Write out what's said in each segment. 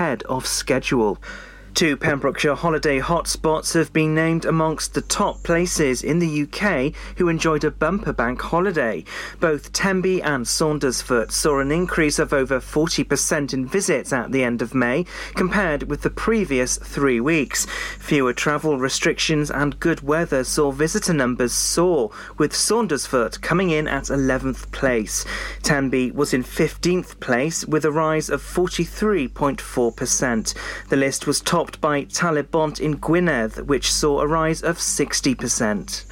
ahead of schedule. Two Pembrokeshire holiday hotspots have been named amongst the top places in the UK who enjoyed a bumper bank holiday. Both Tenby and Saundersfoot saw an increase of over 40% in visits at the end of May compared with the previous three weeks. Fewer travel restrictions and good weather saw visitor numbers soar, with Saundersfoot coming in at 11th place. Tenby was in 15th place with a rise of 43.4%. The list was topped by Talybont in Gwynedd, which saw a rise of 60%.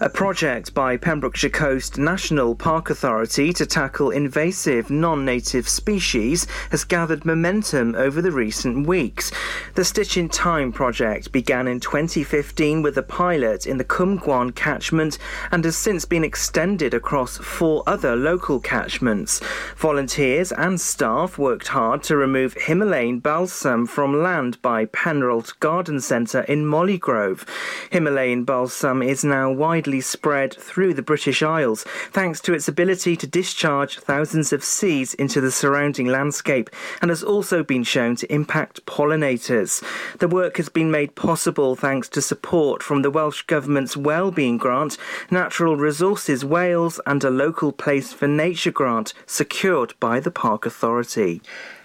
A project by Pembrokeshire Coast National Park Authority to tackle invasive non native species has gathered momentum over the recent weeks. The Stitch in Time project began in 2015 with a pilot in the Cwm Gwaun catchment and has since been extended across four other local catchments. Volunteers and staff worked hard to remove Himalayan balsam from land by Penralt Garden Centre in Moylegrove. Himalayan balsam is now widely spread through the British Isles thanks to its ability to discharge thousands of seeds into the surrounding landscape and has also been shown to impact pollinators. The work has been made possible thanks to support from the Welsh Government's Wellbeing Grant, Natural Resources Wales, and a Local Place for Nature grant secured by the Park Authority.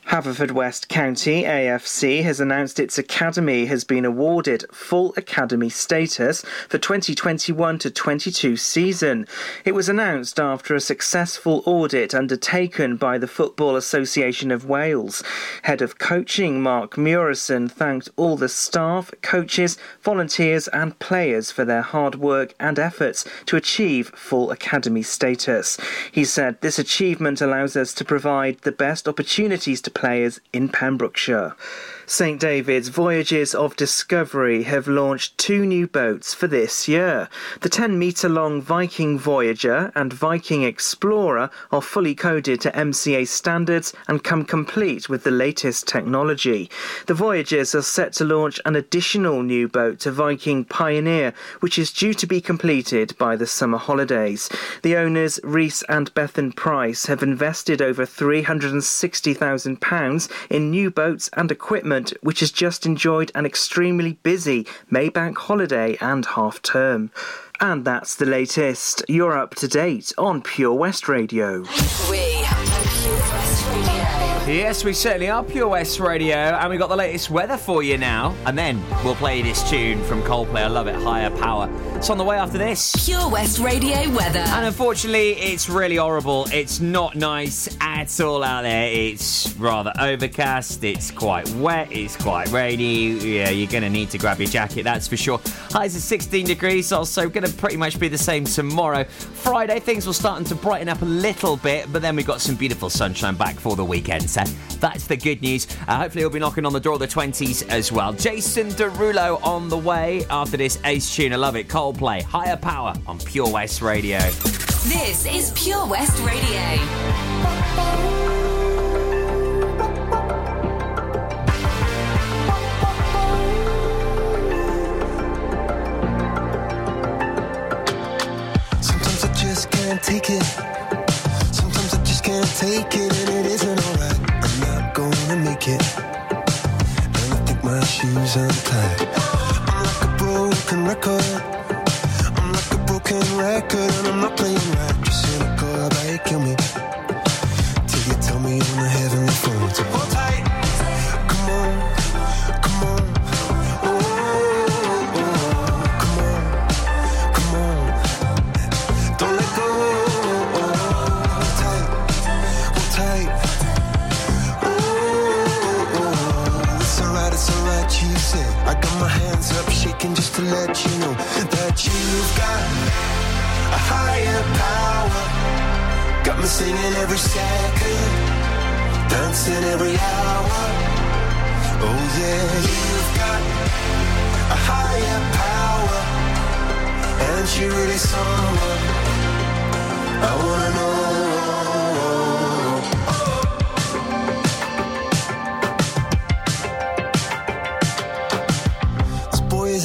Haverfordwest County AFC has announced its academy has been awarded full academy status for 2021 to 22 season. It was announced after a successful audit undertaken by the Football Association of Wales. Head of coaching Mark Murison thanked all the staff, coaches, volunteers and players for their hard work and efforts to achieve full academy status. He said this achievement allows us to provide the best opportunities to players in Pembrokeshire. St David's Voyages of Discovery have launched two new boats for this year. The 10 metre long Viking Voyager and Viking Explorer are fully coded to MCA standards and come complete with the latest technology. The Voyagers are set to launch an additional new boat to Viking Pioneer, which is due to be completed by the summer holidays. The owners, Reese and Bethan Price, have invested over £360,000 in new boats and equipment which has just enjoyed an extremely busy Maybank holiday and half term. And that's the latest. You're up to date on Pure West Radio. We Yes, we certainly are Pure West Radio, and we've got the latest weather for you now. And then we'll play this tune from Coldplay. I love it, Higher Power. It's on the way after this. Pure West Radio weather. And unfortunately, it's really horrible. It's not nice at all out there. It's rather overcast. It's quite wet. It's quite rainy. Yeah, you're going to need to grab your jacket, that's for sure. Highs of 16 degrees, also going to pretty much be the same tomorrow. Friday, things will starting to brighten up a little bit, but then we've got some beautiful sunshine back for the weekend. So that's the good news. Uh, hopefully, he'll be knocking on the door of the 20s as well. Jason Derulo on the way after this ace tune. I love it. Coldplay, Higher Power on Pure West Radio. This is Pure West Radio. Sometimes I just can't take it. Sometimes I just can't take it, and it isn't alright. Gonna make it. And I think my shoes untied. I'm like a broken record. I'm like a broken record, and I'm not playing right. Just cynical it, kill me. Till you tell me on the heavenly phone to let you know that you've got a higher power. Got me singing every second, dancing every hour. Oh yeah, you've got a higher power. And she really someone I wanna know.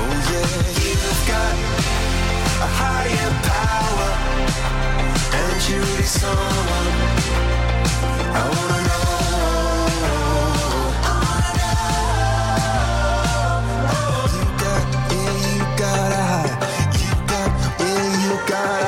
Oh yeah, you've got a higher power. And really someone I wanna know. You got, yeah, you got a high. You got, yeah, you got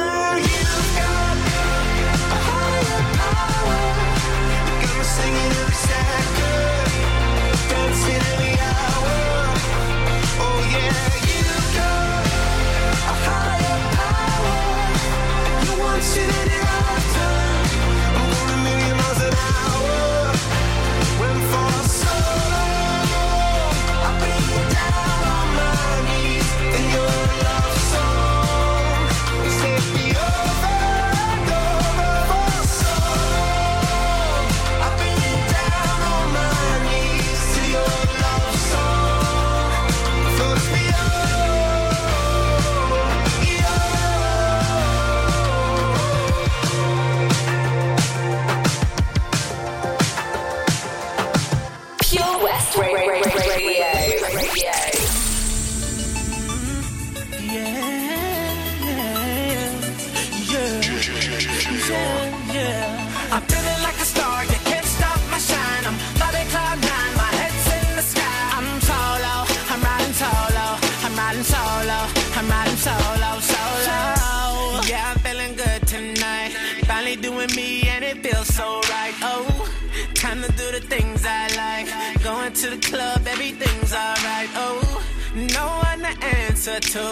to the club, everything's alright. Oh. No one to answer to,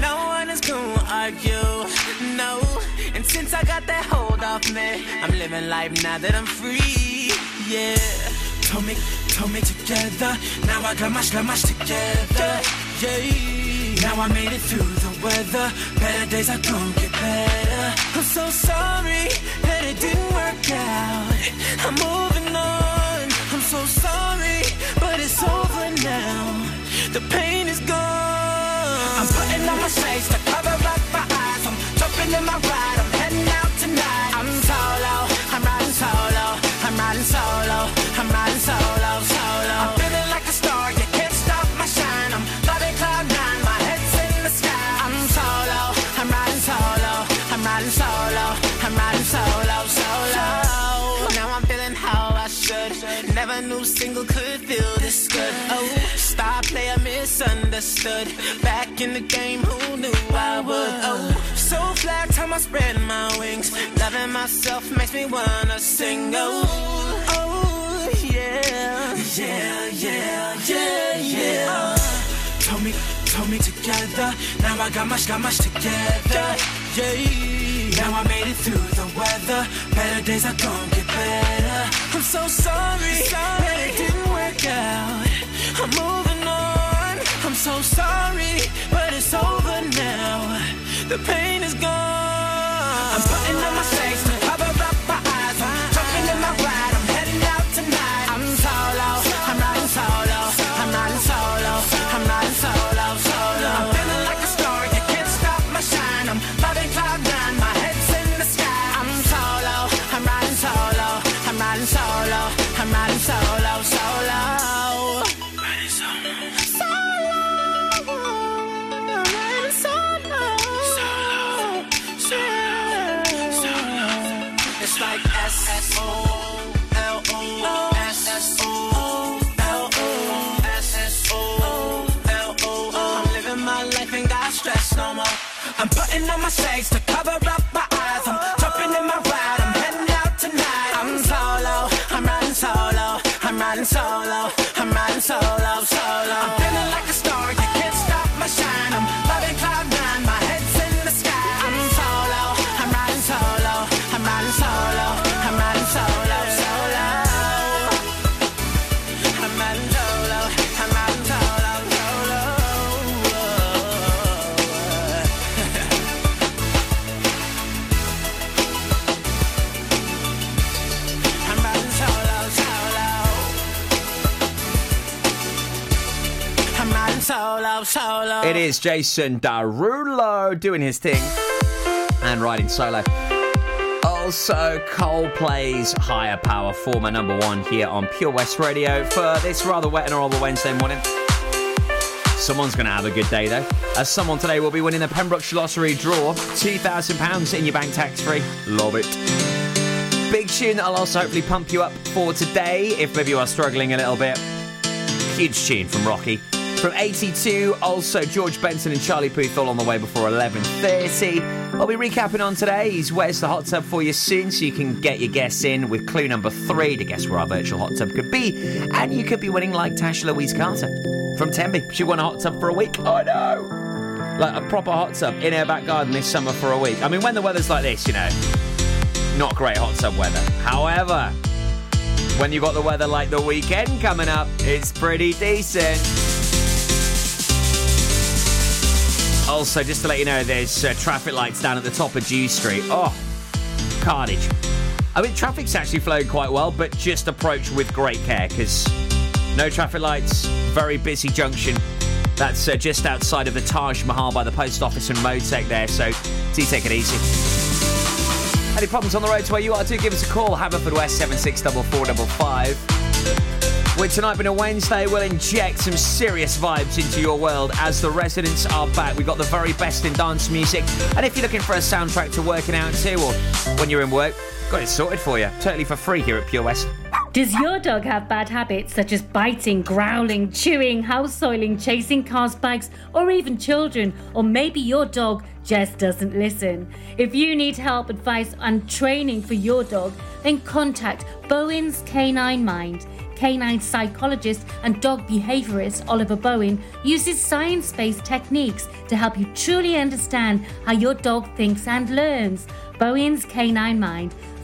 no one is gonna argue, no. And since I got that hold off me, I'm living life now that I'm free, yeah. Told me, told me together, now I got my mash together, yeah. Now I made it through the weather, better days are gonna get better. I'm so sorry that it didn't work out. I'm moving so sorry, but it's over now. The pain is gone. I'm putting on my shades to cover up my eyes. I'm jumping in my ride. Misunderstood. Back in the game, who knew I would? Oh, so fly time I spread my wings. Loving myself makes me wanna sing. Oh, oh, yeah, yeah, yeah, yeah, yeah. Uh, told me, told me together. Now I got much, got much together. Yeah. Now I made it through the weather. Better days are gonna get better. I'm so sorry, that it didn't work out. I'm moving so sorry, but it's over now. The pain is gone. I'm putting on my shades I'm putting on my shades to cover up my eyes. I'm jumping in my ride. I'm heading out tonight. I'm solo. I'm riding solo. I'm riding solo. It is Jason Derulo doing his thing and riding solo. Also, Coldplay's Higher Power, former number one here on Pure West Radio for this rather wet and horrible Wednesday morning. Someone's going to have a good day though, as someone today will be winning the Pembrokeshire Lottery draw, £2,000 in your bank tax free. Love it. Big tune that'll also hopefully pump you up for today if maybe you are struggling a little bit. Huge tune from Rocky. From 82, also George Benson and Charlie Puth all on the way before 11.30. I'll be recapping on today's Where's the Hot Tub for you soon so you can get your guess in with clue number three to guess where our virtual hot tub could be. And you could be winning like Tash Louise Carter from Tenby. She won a hot tub for a week. I know. Like a proper hot tub in her back garden this summer for a week. I mean, when the weather's like this, you know, not great hot tub weather. However, when you've got the weather like the weekend coming up, it's pretty decent. Also, just to let you know, there's uh, traffic lights down at the top of Dew Street. Oh, carnage. I mean, traffic's actually flowing quite well, but just approach with great care because no traffic lights, very busy junction. That's uh, just outside of the Taj Mahal by the post office and Motec there, so do take it easy. Any problems on the road to where you are, do give us a call. Haverford West 764455. With tonight being a Wednesday, we'll inject some serious vibes into your world as the residents are back. We've got the very best in dance music. And if you're looking for a soundtrack to working out to, or when you're in work, got it sorted for you. Totally for free here at Pure West. Does your dog have bad habits such as biting, growling, chewing, house soiling, chasing cars, bikes, or even children? Or maybe your dog just doesn't listen? If you need help, advice, and training for your dog, then contact Bowen's Canine Mind. Canine psychologist and dog behaviorist Oliver Bowen uses science based techniques to help you truly understand how your dog thinks and learns. Bowen's Canine Mind.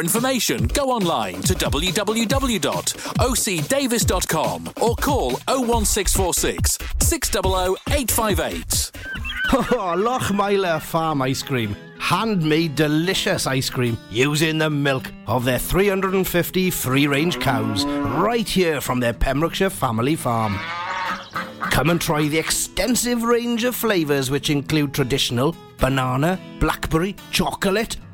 information, go online to www.ocdavis.com or call 01646 600 858. Oh, oh, oh Lochmeyler Farm Ice Cream. Handmade delicious ice cream using the milk of their 350 free range cows right here from their Pembrokeshire family farm. Come and try the extensive range of flavours which include traditional, banana, blackberry, chocolate,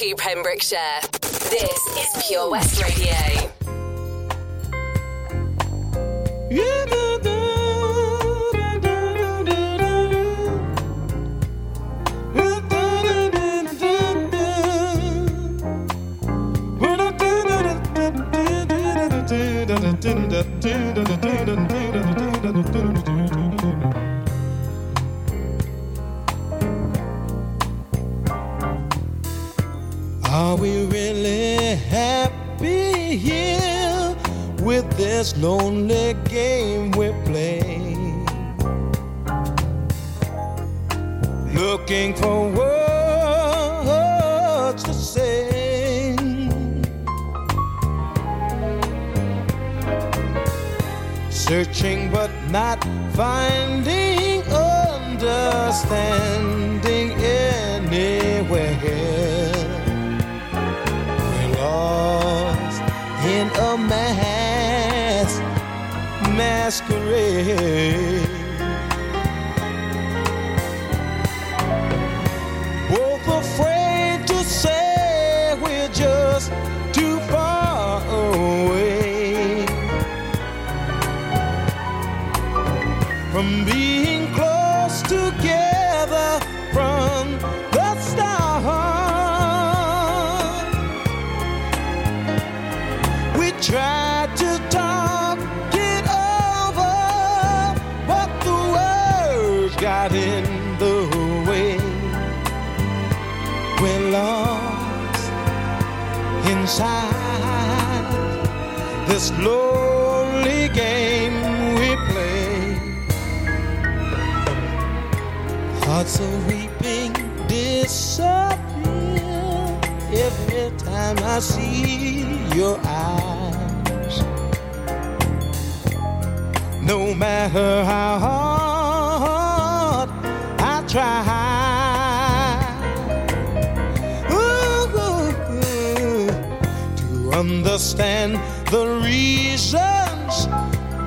to Pembrokeshire. This is Pure West Radio. masquerade. See your eyes. No matter how hard I try to understand the reasons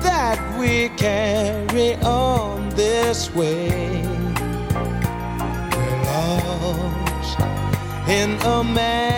that we carry on this way. We're lost in a man.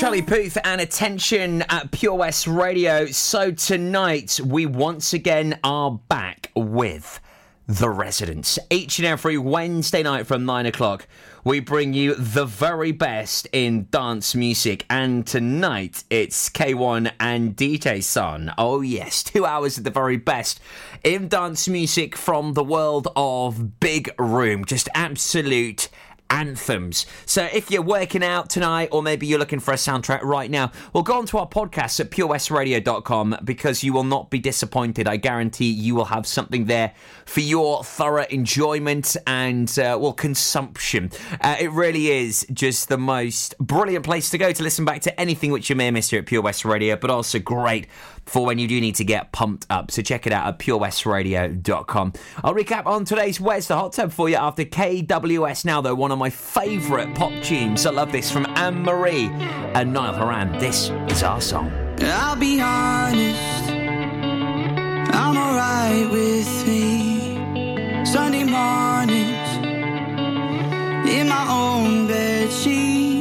Charlie Puth and attention at Pure West Radio. So tonight we once again are back with the residents. Each and every Wednesday night from nine o'clock, we bring you the very best in dance music. And tonight it's K1 and DJ Sun. Oh, yes, two hours of the very best in dance music from the world of Big Room. Just absolute anthems. So if you're working out tonight, or maybe you're looking for a soundtrack right now, well, go onto our podcast at purewestradio.com because you will not be disappointed. I guarantee you will have something there for your thorough enjoyment and, uh, well, consumption. Uh, it really is just the most brilliant place to go to listen back to anything which you may have missed here at Pure West Radio, but also great for when you do need to get pumped up. So check it out at purewestradio.com. I'll recap on today's Where's the Hot Tub for you after KWS Now, though, one of my favourite pop tunes. I love this from Anne Marie and Niall Horan. This is our song. I'll be honest, I'm alright with me. Sunday mornings in my own bed sheets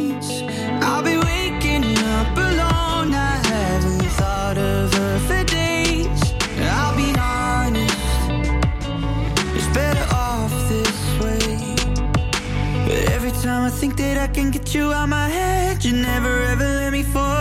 that I can get you out my head. You never ever let me fall.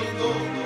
mundo.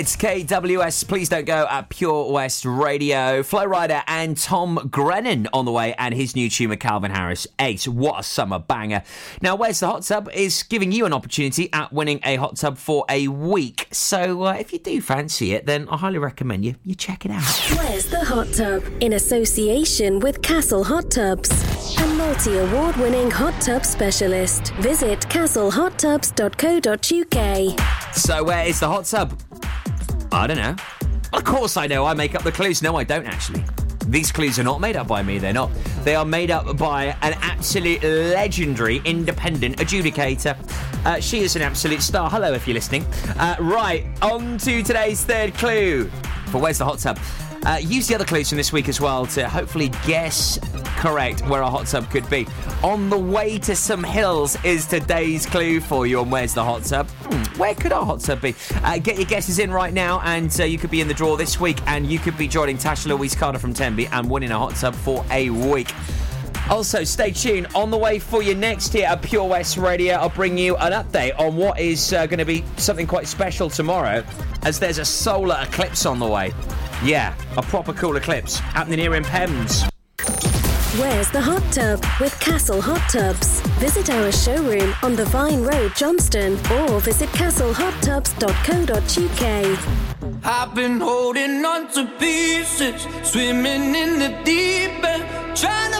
It's KWS. Please don't go at Pure West Radio. Flo Rida and Tom Grennan on the way, and his new tune Calvin Harris. Ace, what a summer banger. Now, Where's the Hot Tub is giving you an opportunity at winning a hot tub for a week. So, uh, if you do fancy it, then I highly recommend you you check it out. Where's the Hot Tub? In association with Castle Hot Tubs, a multi award winning hot tub specialist. Visit castlehottubs.co.uk. So, where is the hot tub? I don't know. Of course I know. I make up the clues. No, I don't actually. These clues are not made up by me. They're not. They are made up by an absolute legendary independent adjudicator. Uh, she is an absolute star. Hello, if you're listening. Uh, right, on to today's third clue for Where's the Hot Tub? Uh, use the other clues from this week as well to hopefully guess correct where a hot tub could be. On the way to some hills is today's clue for you And Where's the Hot Tub? Hmm, where could our hot tub be? Uh, get your guesses in right now, and uh, you could be in the draw this week, and you could be joining Tasha Louise Carter from Tenby and winning a hot tub for a week. Also, stay tuned. On the way for you next here at Pure West Radio, I'll bring you an update on what is uh, going to be something quite special tomorrow, as there's a solar eclipse on the way. Yeah, a proper cool eclipse happening here in Pems. Where's the Hot Tub with Castle Hot Tubs? Visit our showroom on the Vine Road, Johnston, or visit castlehottubs.co.uk. I've been holding on to pieces, swimming in the deep end, trying to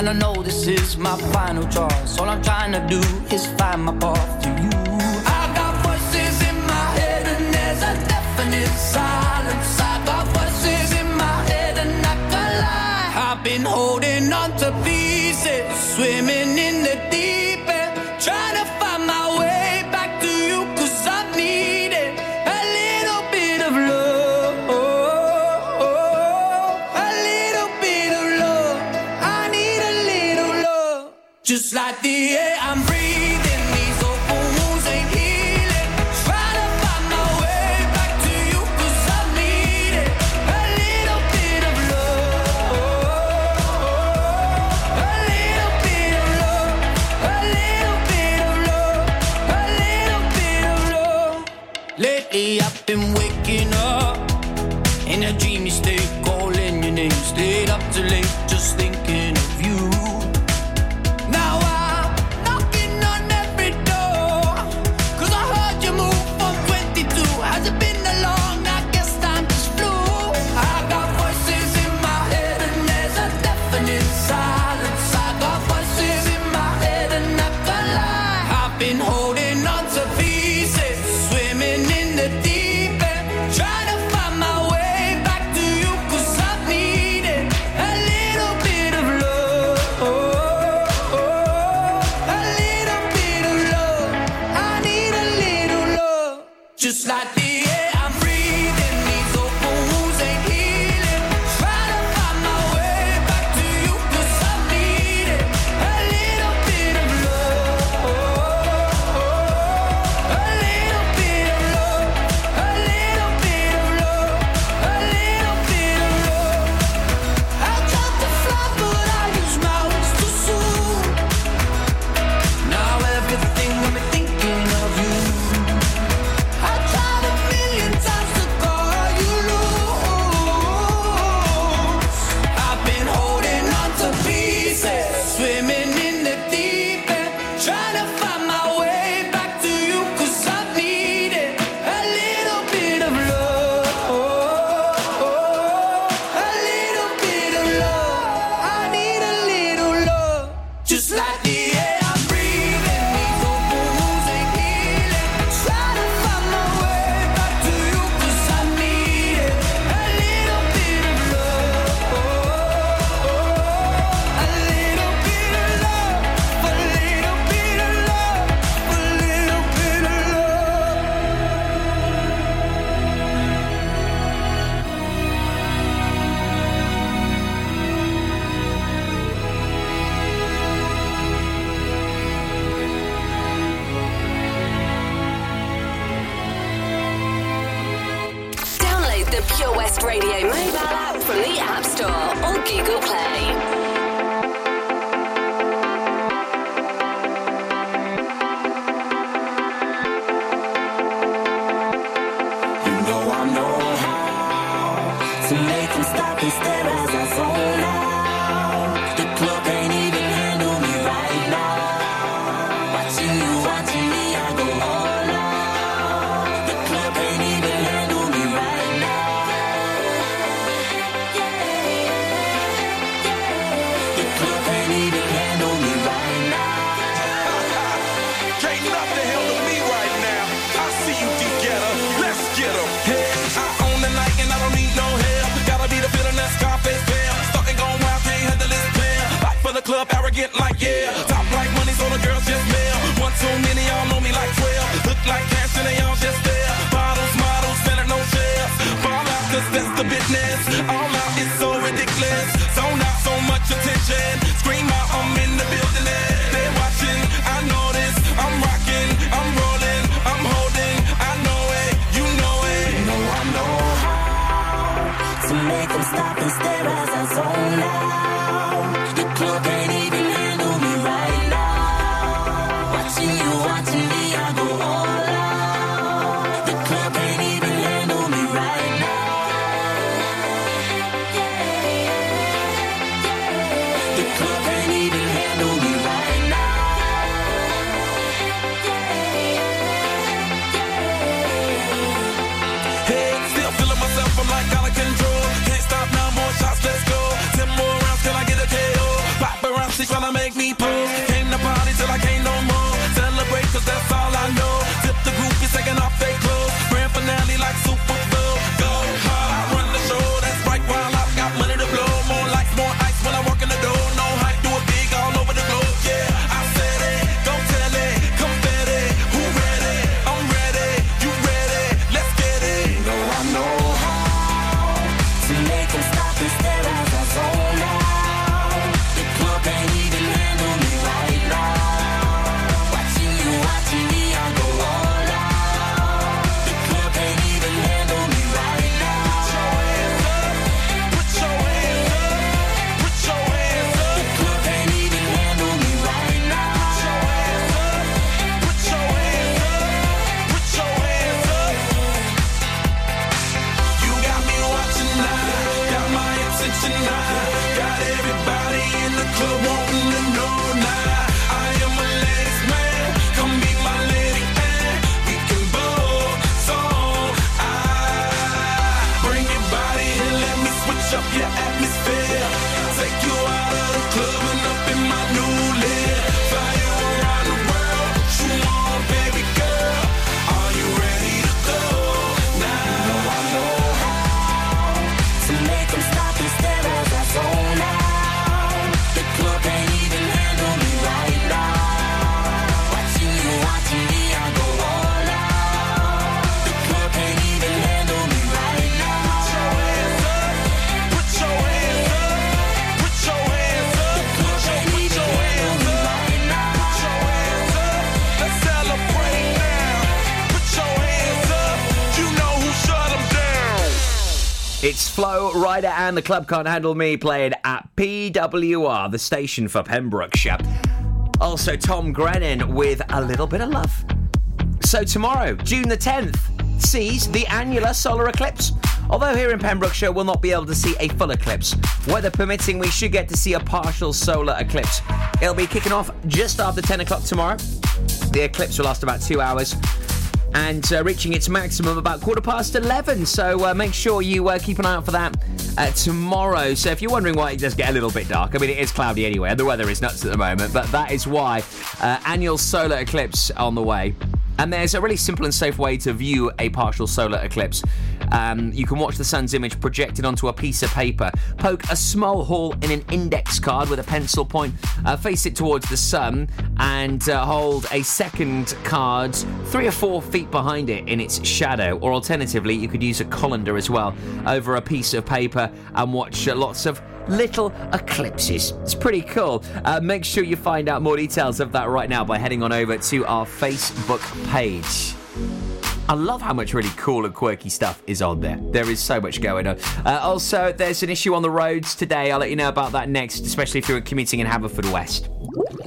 And I know this is my final choice. All I'm trying to do is find my path to you. I got voices in my head, and there's a definite silence. I got voices in my head, and I can lie. I've been holding on to pieces, swimming in. the end. the club arrogant like yeah. Flo Rida and the Club Can't Handle Me playing at PWR, the station for Pembrokeshire. Also, Tom Grennan with A Little Bit of Love. So, tomorrow, June the 10th, sees the annular solar eclipse. Although here in Pembrokeshire we'll not be able to see a full eclipse, weather permitting, we should get to see a partial solar eclipse. It'll be kicking off just after 10 o'clock tomorrow. The eclipse will last about two hours and uh, reaching its maximum about quarter past 11. So uh, make sure you uh, keep an eye out for that uh, tomorrow. So if you're wondering why it does get a little bit dark, I mean, it is cloudy anyway, and the weather is nuts at the moment, but that is why uh, annual solar eclipse on the way. And there's a really simple and safe way to view a partial solar eclipse. Um, you can watch the sun's image projected onto a piece of paper. Poke a small hole in an index card with a pencil point, uh, face it towards the sun, and uh, hold a second card three or four feet behind it in its shadow. Or alternatively, you could use a colander as well over a piece of paper and watch uh, lots of little eclipses. It's pretty cool. Uh, make sure you find out more details of that right now by heading on over to our Facebook page. I love how much really cool and quirky stuff is on there. There is so much going on. Uh, also, there's an issue on the roads today. I'll let you know about that next, especially if you're commuting in Haverfordwest.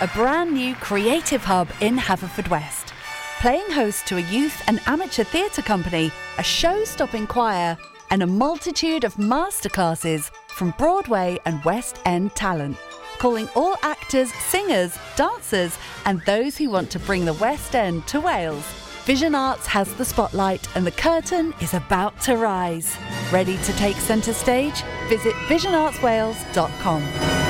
a brand new creative hub in Haverfordwest. Playing host to a youth and amateur theatre company, a show stopping choir, and a multitude of masterclasses from Broadway and West End talent. Calling all actors, singers, dancers, and those who want to bring the West End to Wales. Vision Arts has the spotlight and the curtain is about to rise. Ready to take centre stage? Visit visionartswales.com.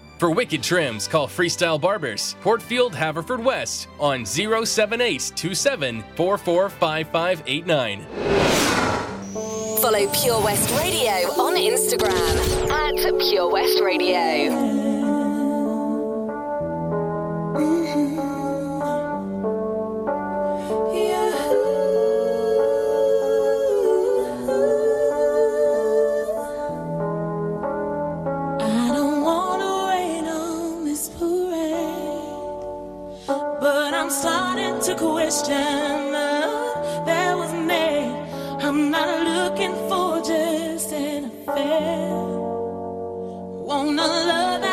For wicked trims, call Freestyle Barbers, Portfield, Haverfordwest on 078 27 Follow Pure West Radio on Instagram at Pure West Radio. Mm-hmm. question that was made. I'm not looking for just an affair. Wanna love.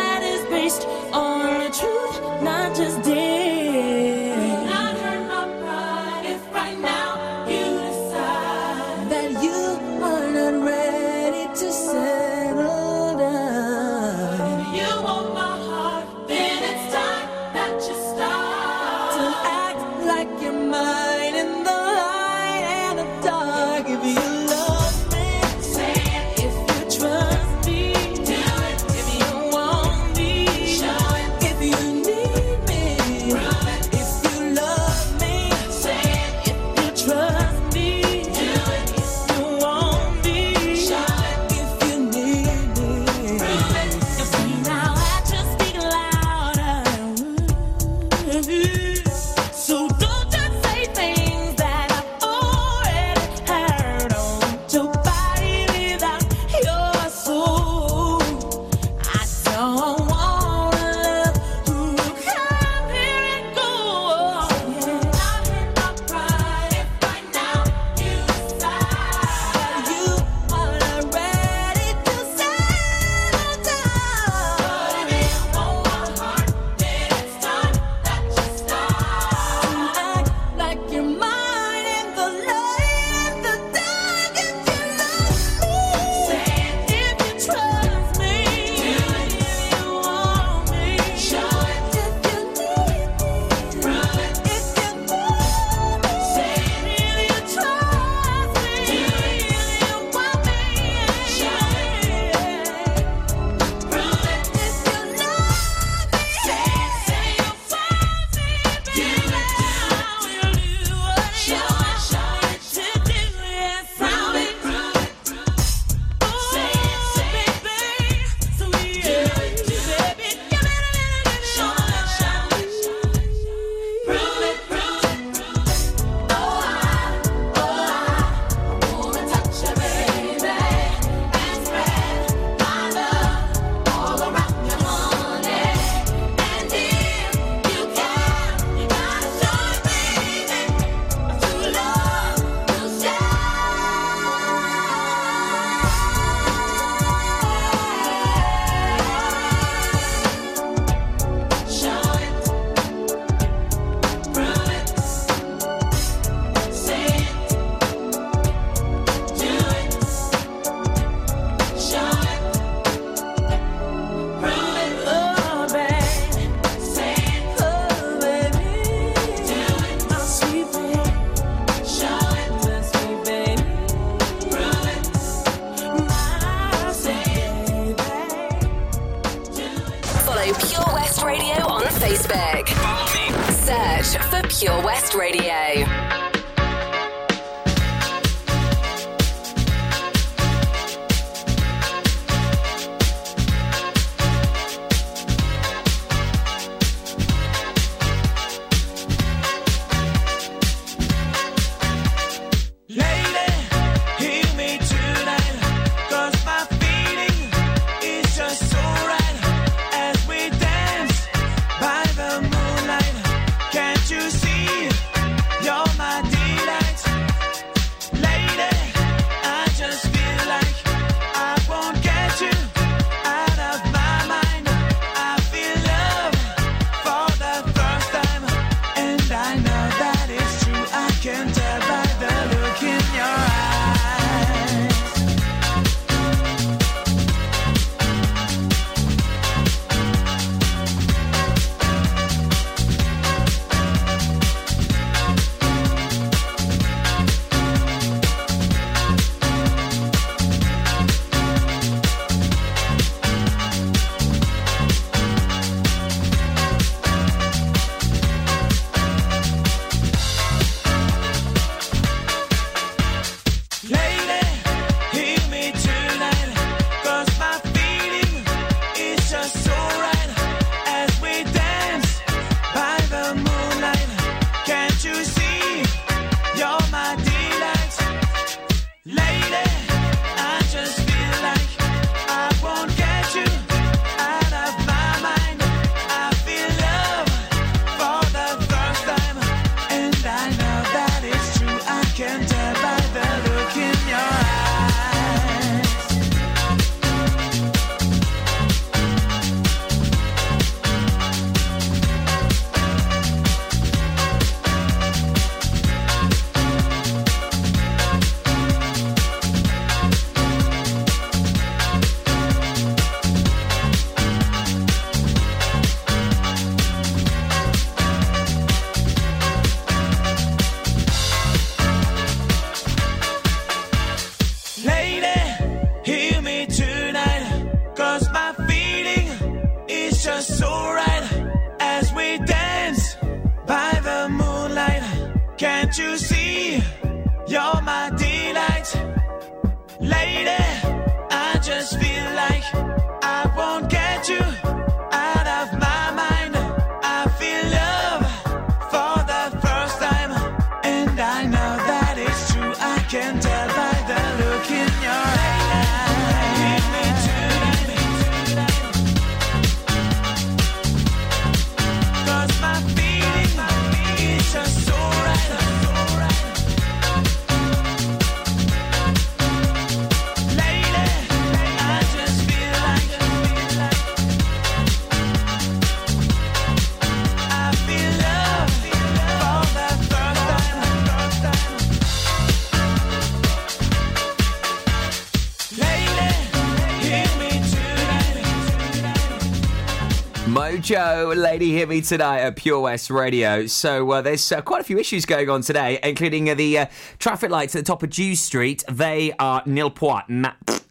Modjo, Lady Hear Me Tonight at Pure West Radio. So uh, there's uh, quite a few issues going on today, including uh, the uh, traffic lights at the top of Dew Street. They are nil point,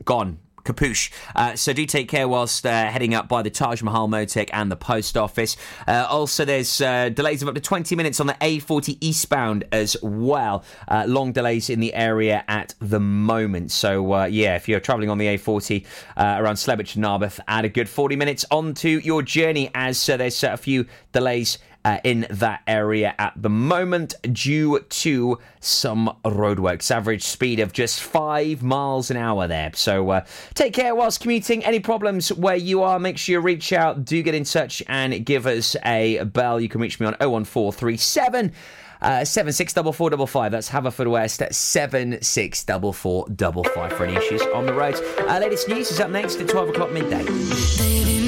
gone. Capuche. Uh, so do take care whilst uh, heading up by the Taj Mahal Motek and the post office. Uh, also, there's uh, delays of up to 20 minutes on the A40 eastbound as well. Uh, long delays in the area at the moment. So uh, yeah, if you're travelling on the A40 uh, around Slebech and Narberth, add a good 40 minutes onto your journey as there's a few delays uh, in that area at the moment due to some roadworks. Average speed of just five miles an hour there. So uh, take care whilst commuting. Any problems where you are, make sure you reach out. Do get in touch and give us a bell. You can reach me on 01437. Uh, seven six double four double five. That's Haverfordwest seven six double four double five for any issues on the roads. Uh, latest news is up next at twelve o'clock midday. Baby,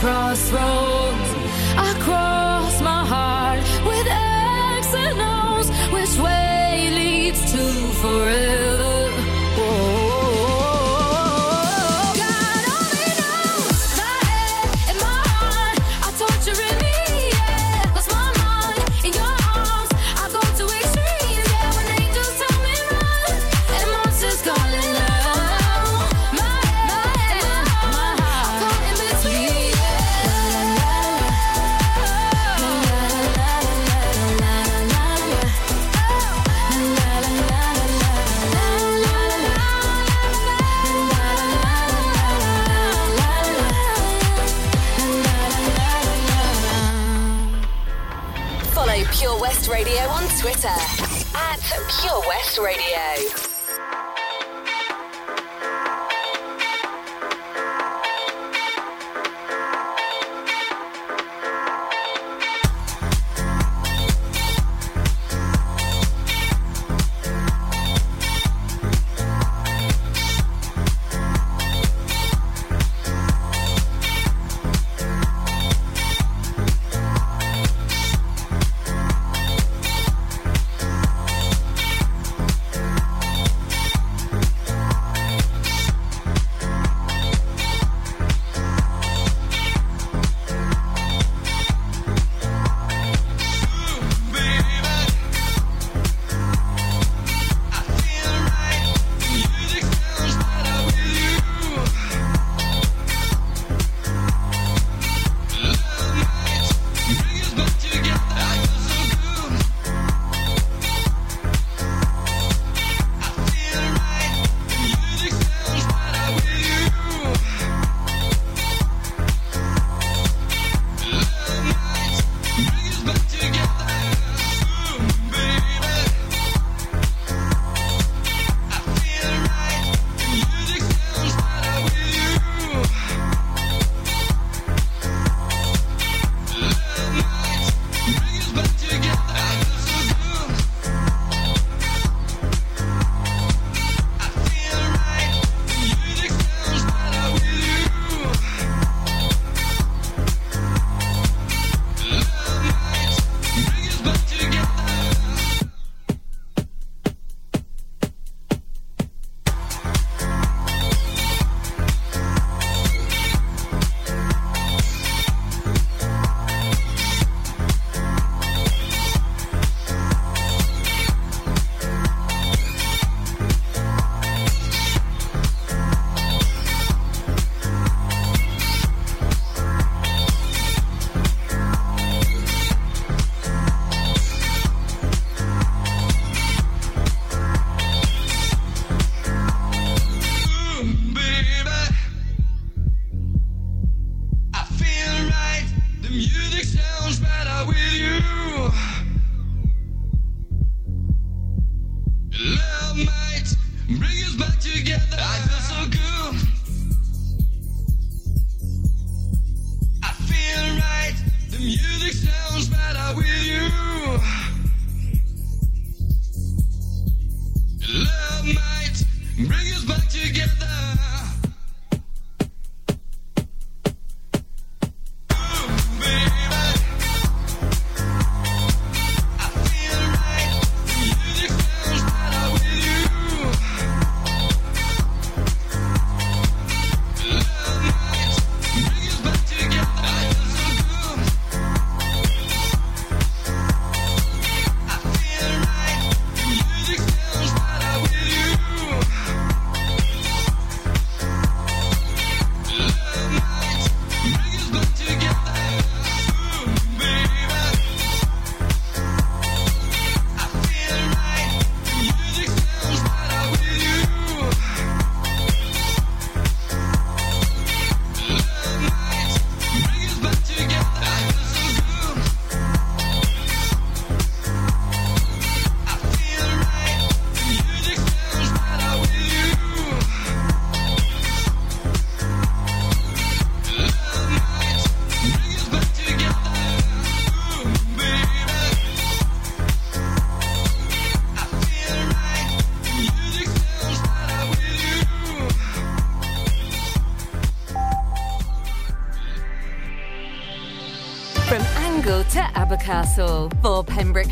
crossroads.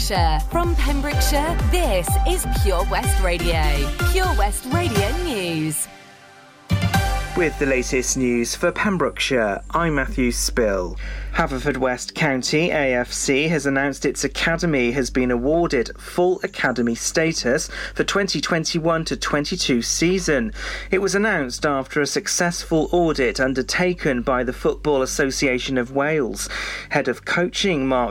Pembrokeshire. From Pembrokeshire, this is Pure West Radio. Pure West Radio News. With the latest news for Pembrokeshire, I'm Matthew Spill. Haverfordwest County AFC has announced its academy has been awarded full academy status for 2021 to 22 season. It was announced after a successful audit undertaken by the Football Association of Wales. Head of coaching Mark